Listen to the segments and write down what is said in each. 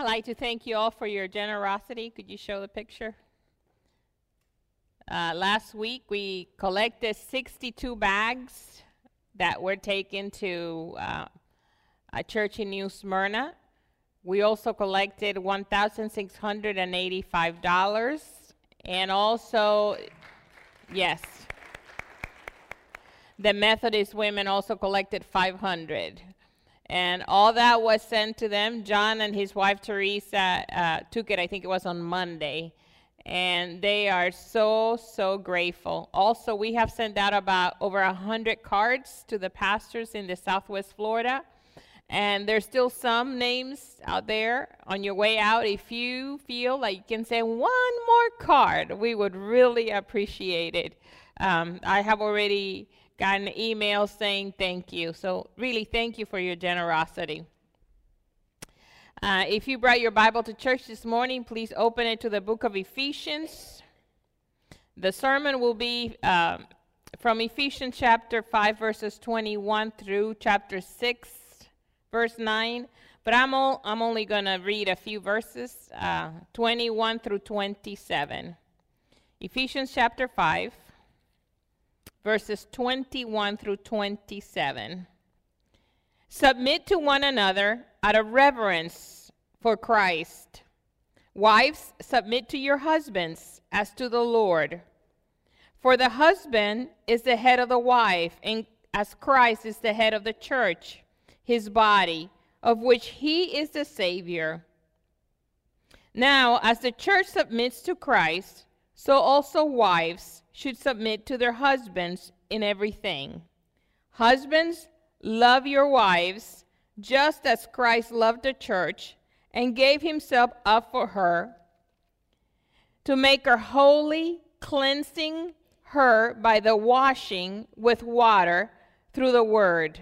I'd like to thank you all for your generosity. Could you show the picture? Uh, last week, we collected 62 bags that were taken to uh, a church in New Smyrna. We also collected $1,685. And also, yes, the Methodist women also collected 500. And all that was sent to them. John and his wife Teresa uh, took it, I think it was on Monday. And they are so so grateful. Also we have sent out about over a hundred cards to the pastors in the southwest florida. And there's still some names out there. On your way out if you feel like you can send one more card we would really appreciate it. Um, i have already gotten email saying thank you so really thank you for your generosity uh, if you brought your Bible to church this morning, please open it to the book of Ephesians. The sermon will be uh, from Ephesians chapter 5, verses 21 through chapter 6, verse 9. But I'm, all, I'm only going to read a few verses, uh, 21 through 27. Ephesians chapter 5, verses 21 through 27. Submit to one another out of reverence for Christ. Wives, submit to your husbands as to the Lord. For the husband is the head of the wife, and as Christ is the head of the church, his body, of which he is the Savior. Now, as the church submits to Christ, so also wives should submit to their husbands in everything. Husbands, love your wives just as Christ loved the church and gave himself up for her to make her holy, cleansing her by the washing with water through the word,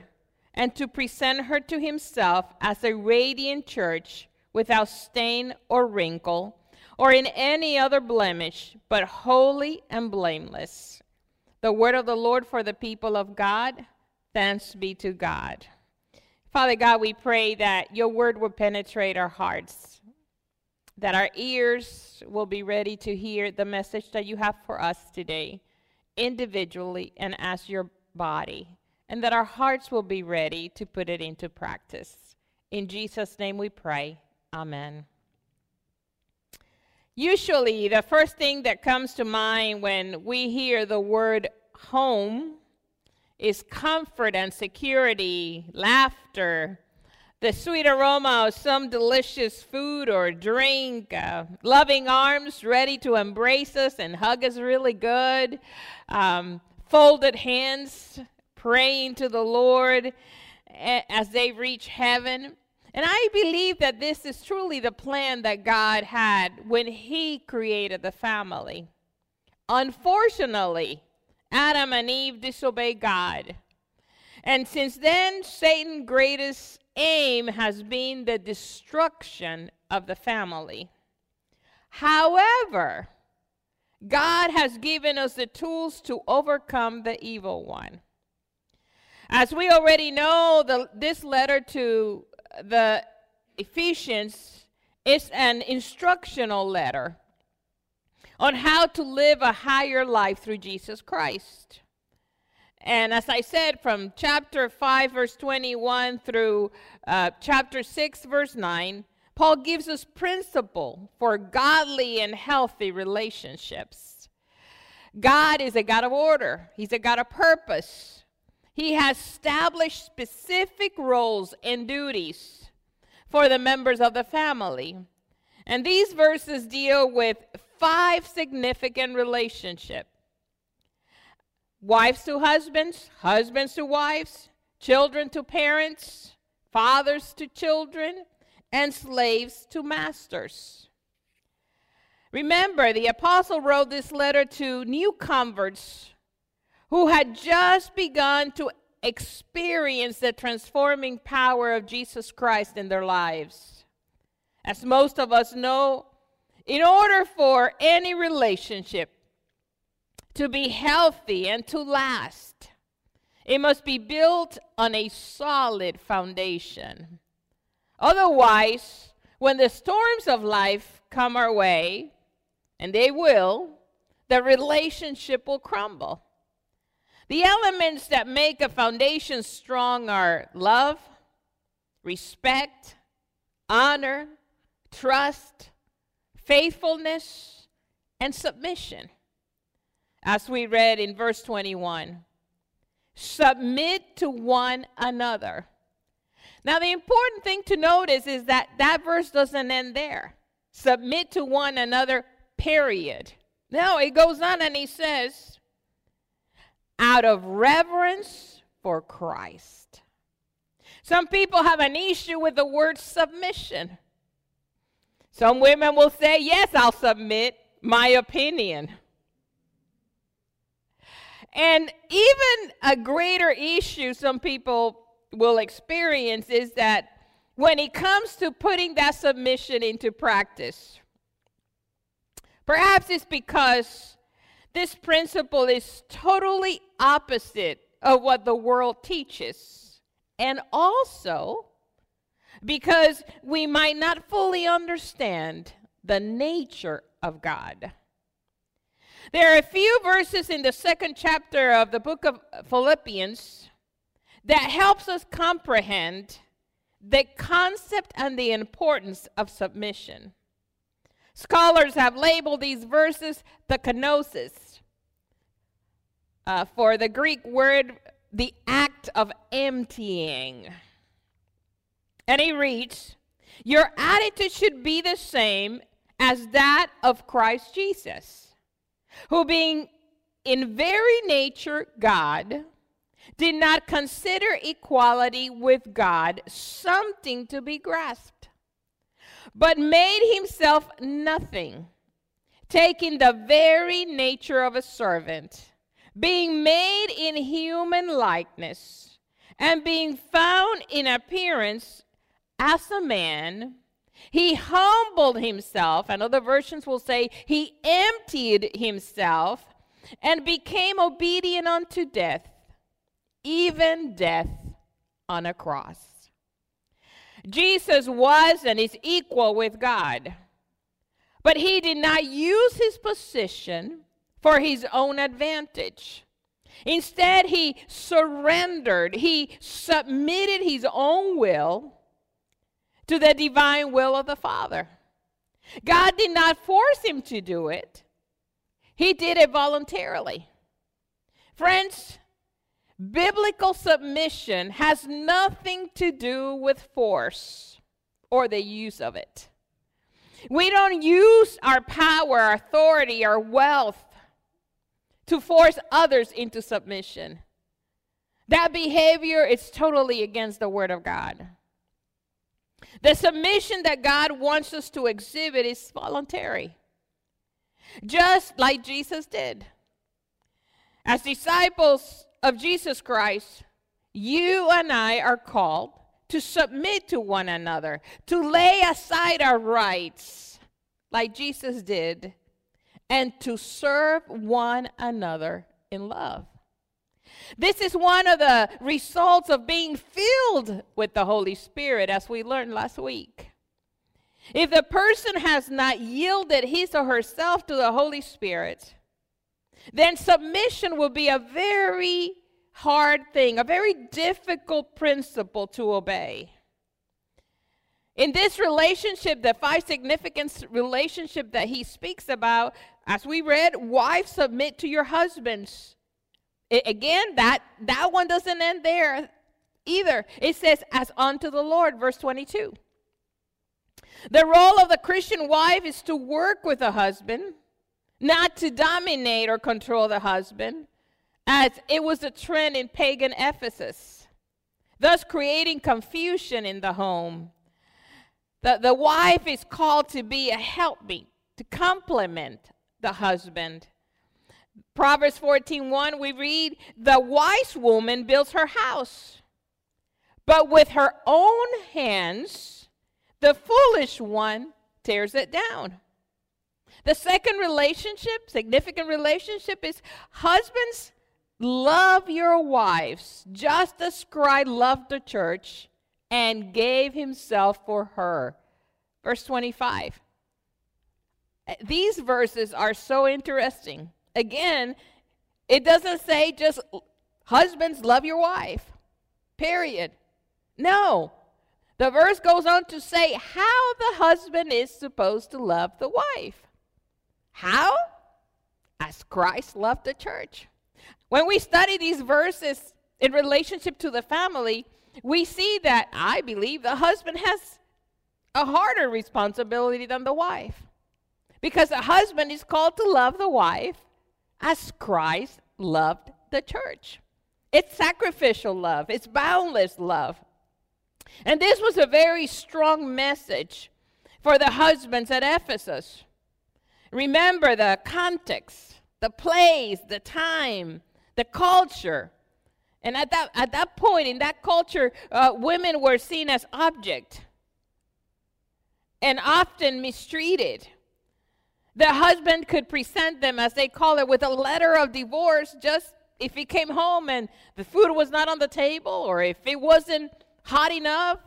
and to present her to himself as a radiant church without stain or wrinkle or in any other blemish, but holy and blameless. The word of the Lord for the people of God. Thanks be to God. Father God, we pray that your word will penetrate our hearts, that our ears will be ready to hear the message that you have for us today, individually and as your body, and that our hearts will be ready to put it into practice. In Jesus' name we pray. Amen. Usually, the first thing that comes to mind when we hear the word home is comfort and security, laughter, the sweet aroma of some delicious food or drink, uh, loving arms ready to embrace us and hug us really good, um, folded hands praying to the Lord as they reach heaven. And I believe that this is truly the plan that God had when He created the family. Unfortunately, Adam and Eve disobeyed God. And since then, Satan's greatest aim has been the destruction of the family. However, God has given us the tools to overcome the evil one. As we already know, the, this letter to the Ephesians is an instructional letter on how to live a higher life through Jesus Christ. And as I said, from chapter 5, verse 21 through uh, chapter 6, verse 9, Paul gives us principle for godly and healthy relationships. God is a God of order, He's a God of purpose. He has established specific roles and duties for the members of the family. And these verses deal with five significant relationships wives to husbands, husbands to wives, children to parents, fathers to children, and slaves to masters. Remember, the apostle wrote this letter to new converts who had just begun to experience the transforming power of Jesus Christ in their lives. As most of us know, in order for any relationship to be healthy and to last, it must be built on a solid foundation. Otherwise, when the storms of life come our way, and they will, the relationship will crumble. The elements that make a foundation strong are love, respect, honor, trust, faithfulness, and submission. As we read in verse 21, submit to one another. Now, the important thing to notice is that that verse doesn't end there. Submit to one another, period. No, it goes on and he says, out of reverence for Christ. Some people have an issue with the word submission. Some women will say, Yes, I'll submit my opinion. And even a greater issue some people will experience is that when it comes to putting that submission into practice, perhaps it's because this principle is totally opposite of what the world teaches. And also because we might not fully understand the nature of God. There are a few verses in the second chapter of the book of Philippians that helps us comprehend the concept and the importance of submission. Scholars have labeled these verses the kenosis, uh, for the Greek word, the act of emptying. And he reads, Your attitude should be the same as that of Christ Jesus, who being in very nature God, did not consider equality with God something to be grasped, but made himself nothing, taking the very nature of a servant, being made in human likeness, and being found in appearance as a man. He humbled himself, and other versions will say he emptied himself and became obedient unto death even death on a cross. Jesus was and is equal with God, but he did not use his position for his own advantage. Instead, he surrendered, he submitted his own will to the divine will of the Father. God did not force him to do it, he did it voluntarily. Friends, Biblical submission has nothing to do with force or the use of it. We don't use our power, our authority, our wealth to force others into submission. That behavior is totally against the Word of God. The submission that God wants us to exhibit is voluntary, just like Jesus did. As disciples, of Jesus Christ, you and I are called to submit to one another, to lay aside our rights like Jesus did, and to serve one another in love. This is one of the results of being filled with the Holy Spirit, as we learned last week. If the person has not yielded his or herself to the Holy Spirit, then submission will be a very hard thing, a very difficult principle to obey. In this relationship, the five significance relationship that he speaks about, as we read, wives submit to your husbands. It, again, that that one doesn't end there either. It says, as unto the Lord, verse 22. The role of the Christian wife is to work with the husband not to dominate or control the husband, as it was a trend in pagan Ephesus, thus creating confusion in the home. The, the wife is called to be a helpmeet, to complement the husband. Proverbs 14:1 we read, "The wise woman builds her house, but with her own hands the foolish one tears it down." The second relationship, significant relationship, is husbands love your wives just as Christ loved the church and gave himself for her. verse 25. Uh, these verses are so interesting. Again, it doesn't say just husbands love your wife, period. No. The verse goes on to say how the husband is supposed to love the wife. How? As Christ loved the church. When we study these verses in relationship to the family, we see that I believe the husband has a harder responsibility than the wife. Because the husband is called to love the wife as Christ loved the church. It's sacrificial love, it's boundless love. And this was a very strong message for the husbands at Ephesus. Remember the context, the place, the time, the culture. And at that, at that point in that culture, uh, women were seen as object and often mistreated. The husband could present them, as they call it, with a letter of divorce just if he came home and the food was not on the table or if it wasn't hot enough.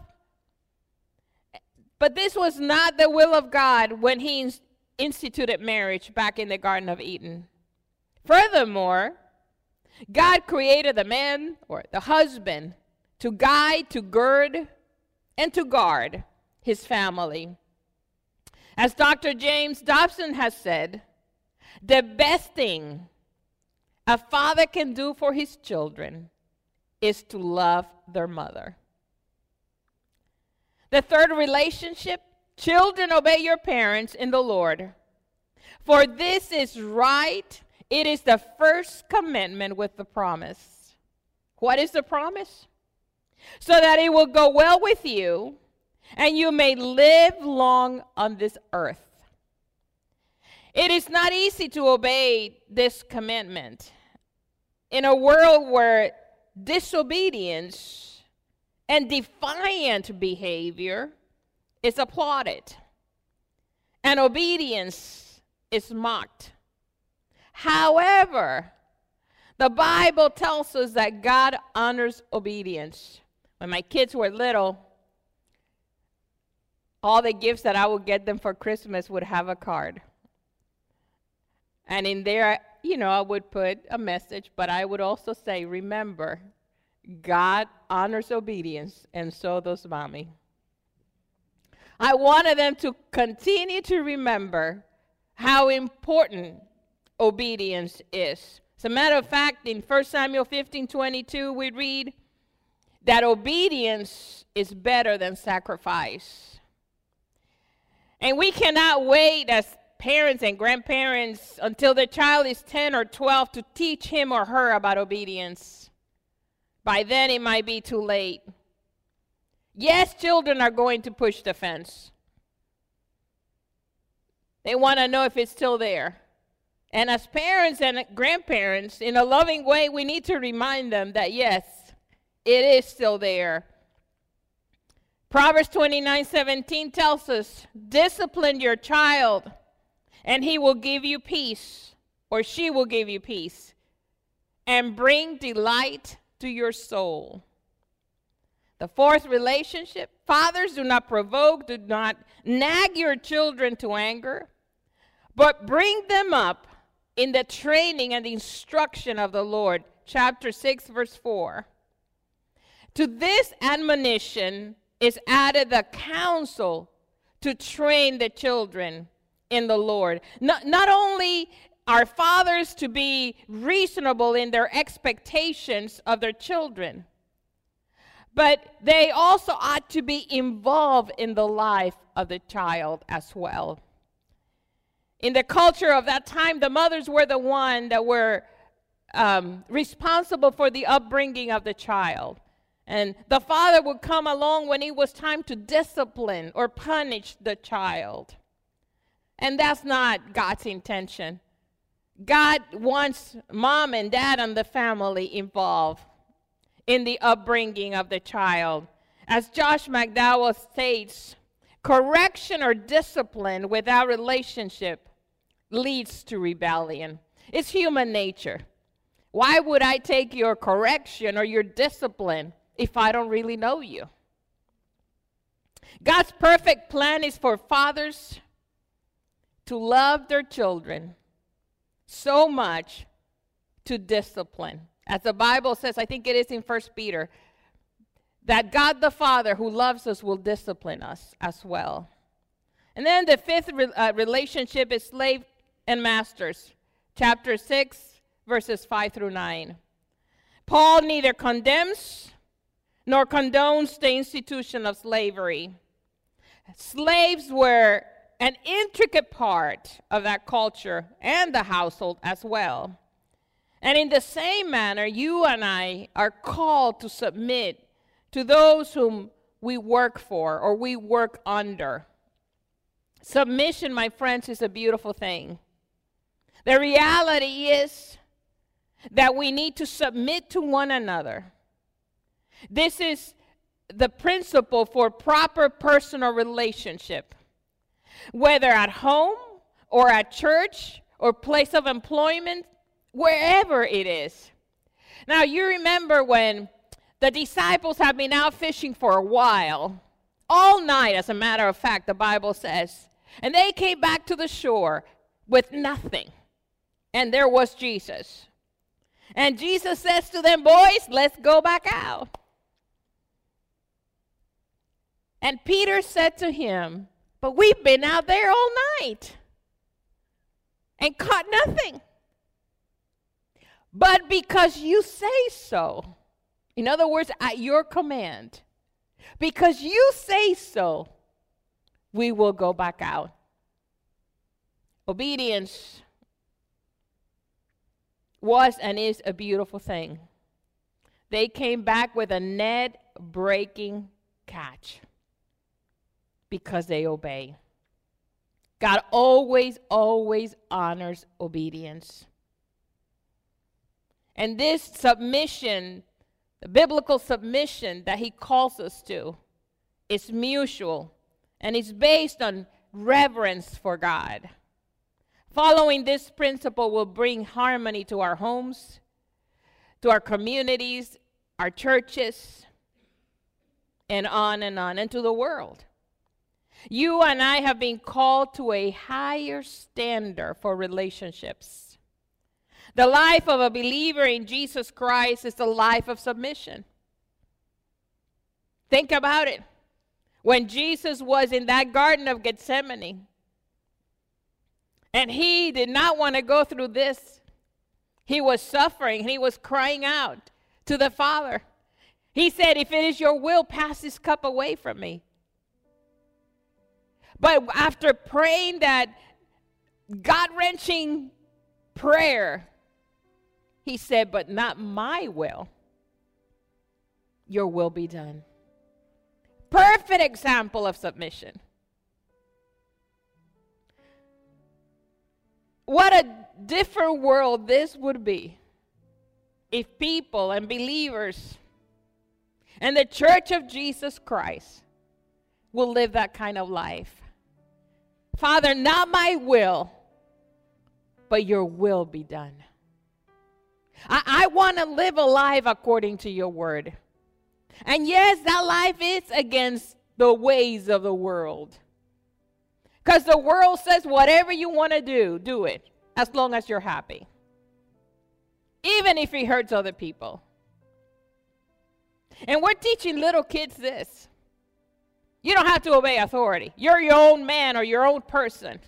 But this was not the will of God when he instituted marriage back in the Garden of Eden. Furthermore, God created the man or the husband to guide, to gird, and to guard his family. As Dr. James Dobson has said, the best thing a father can do for his children is to love their mother. The third relationship children, obey your parents in the Lord. For this is right. It is the first commandment with the promise. What is the promise? So that it will go well with you and you may live long on this earth. It is not easy to obey this commandment in a world where disobedience and defiant behavior is applauded and obedience is mocked. However, the Bible tells us that God honors obedience. When my kids were little, all the gifts that I would get them for Christmas would have a card. And in there, you know, I would put a message, but I would also say, remember, God honors obedience, and so does mommy. I wanted them to continue to remember how important obedience is. As a matter of fact, in 1 Samuel 15 22, we read that obedience is better than sacrifice. And we cannot wait as parents and grandparents until the child is 10 or 12 to teach him or her about obedience. By then, it might be too late. Yes, children are going to push the fence. They want to know if it's still there. And as parents and grandparents, in a loving way, we need to remind them that yes, it is still there. Proverbs 29 17 tells us, Discipline your child, and he will give you peace, or she will give you peace, and bring delight to your soul. The fourth relationship fathers, do not provoke, do not nag your children to anger, but bring them up in the training and the instruction of the Lord. Chapter 6, verse 4. To this admonition, is added the counsel to train the children in the Lord. Not, not only are fathers to be reasonable in their expectations of their children, but they also ought to be involved in the life of the child as well. In the culture of that time, the mothers were the one that were um, responsible for the upbringing of the child. And the father would come along when it was time to discipline or punish the child. And that's not God's intention. God wants mom and dad and the family involved in the upbringing of the child. As Josh McDowell states, correction or discipline without relationship leads to rebellion. It's human nature. Why would I take your correction or your discipline if I don't really know you? God's perfect plan is for fathers to love their children so much to discipline. As the Bible says, I think it is in First Peter, that God the Father who loves us will discipline us as well. And then the fifth re- uh, relationship is slave and masters, chapter 6, verses 5 through 9. Paul neither condemns nor condones the institution of slavery. Slaves were an intricate part of that culture and the household as well. And in the same manner, you and I are called to submit to those whom we work for or we work under. Submission, my friends, is a beautiful thing. The reality is that we need to submit to one another. This is the principle for proper personal relationship, whether at home or at church or place of employment, wherever it is. Now, you remember when the disciples have been out fishing for a while, all night, as a matter of fact, the Bible says, and they came back to the shore with nothing. And there was Jesus. And Jesus says to them, Boys, let's go back out. And Peter said to him, But we've been out there all night and caught nothing. But because you say so, in other words, at your command, because you say so, we will go back out. Obedience was and is a beautiful thing. They came back with a net breaking catch because they obey. God always, always honors obedience. And this submission, the biblical submission that he calls us to, is mutual and is based on reverence for God. Following this principle will bring harmony to our homes, to our communities, our churches, and on and on, and to the world. You and I have been called to a higher standard for relationships. The life of a believer in Jesus Christ is the life of submission. Think about it. When Jesus was in that Garden of Gethsemane, and he did not want to go through this, he was suffering, he was crying out to the Father. He said, If it is your will, pass this cup away from me. But after praying that God wrenching prayer, he said, But not my will, your will be done. Perfect example of submission. What a different world this would be if people and believers and the church of Jesus Christ will live that kind of life. Father, not my will, but your will be done. I, I want to live a life according to your word. And yes, that life is against the ways of the world. Because the world says whatever you want to do, do it, as long as you're happy. Even if it hurts other people. And we're teaching little kids this. You don't have to obey authority. You're your own man or your own person.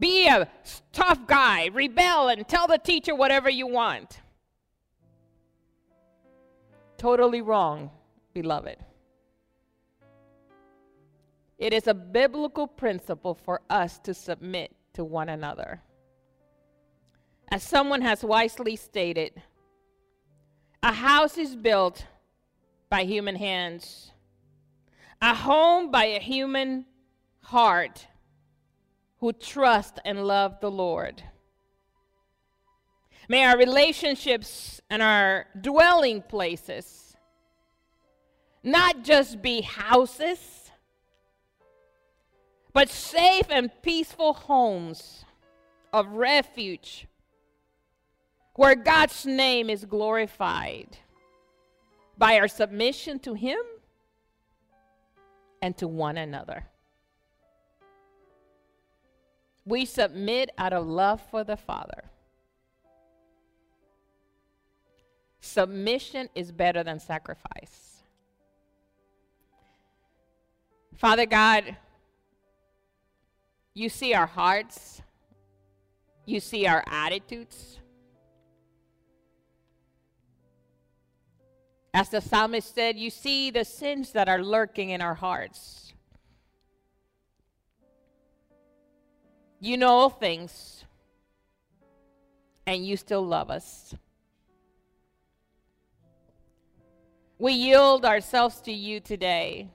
Be a tough guy, rebel, and tell the teacher whatever you want. Totally wrong, beloved. It is a biblical principle for us to submit to one another. As someone has wisely stated, a house is built by human hands a home by a human heart who trust and love the Lord. May our relationships and our dwelling places not just be houses, but safe and peaceful homes of refuge where God's name is glorified by our submission to Him and to one another. We submit out of love for the Father. Submission is better than sacrifice. Father God, you see our hearts, you see our attitudes. As the psalmist said, you see the sins that are lurking in our hearts. You know all things, and you still love us. We yield ourselves to you today.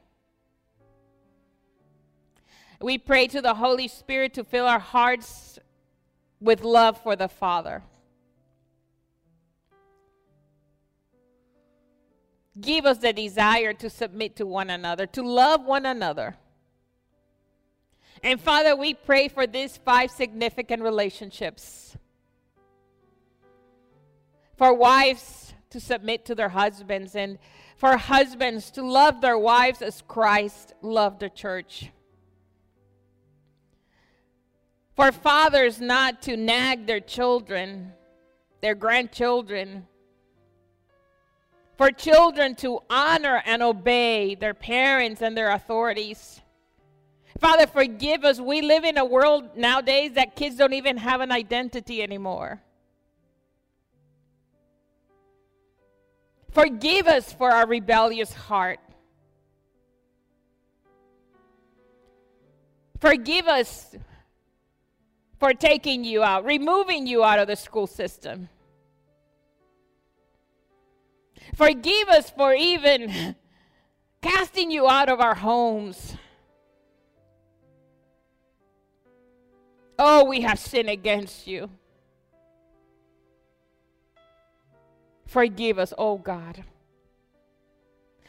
We pray to the Holy Spirit to fill our hearts with love for the Father. Give us the desire to submit to one another, to love one another. And Father, we pray for these five significant relationships. For wives to submit to their husbands, and for husbands to love their wives as Christ loved the church. For fathers not to nag their children, their grandchildren. For children to honor and obey their parents and their authorities. Father, forgive us. We live in a world nowadays that kids don't even have an identity anymore. Forgive us for our rebellious heart. Forgive us for taking you out, removing you out of the school system. Forgive us for even casting you out of our homes. Oh, we have sinned against you. Forgive us, oh God.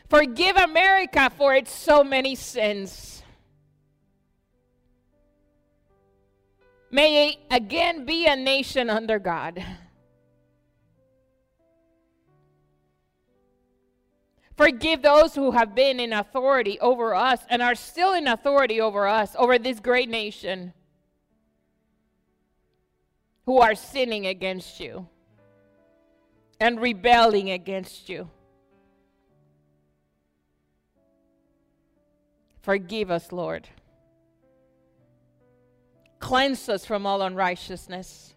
Forgive America for its so many sins. May again be a nation under God. Forgive those who have been in authority over us and are still in authority over us, over this great nation, who are sinning against you and rebelling against you. Forgive us, Lord. Cleanse us from all unrighteousness,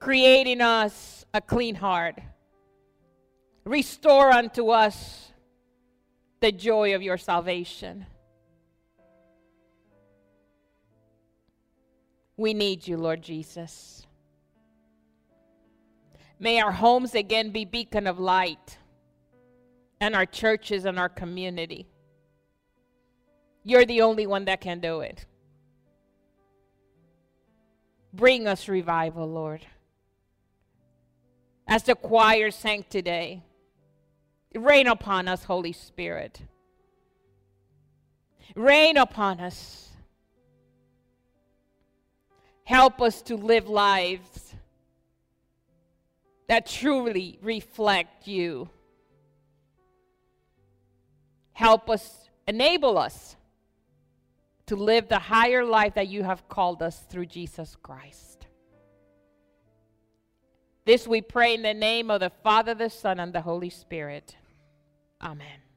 creating us a clean heart. Restore unto us the joy of your salvation. We need you, Lord Jesus. May our homes again be beacon of light and our churches and our community. You're the only one that can do it. Bring us revival, Lord. As the choir sang today, rain upon us, Holy Spirit. Rain upon us. Help us to live lives that truly reflect you. Help us, enable us to live the higher life that you have called us through Jesus Christ. This we pray in the name of the Father, the Son, and the Holy Spirit. Amen.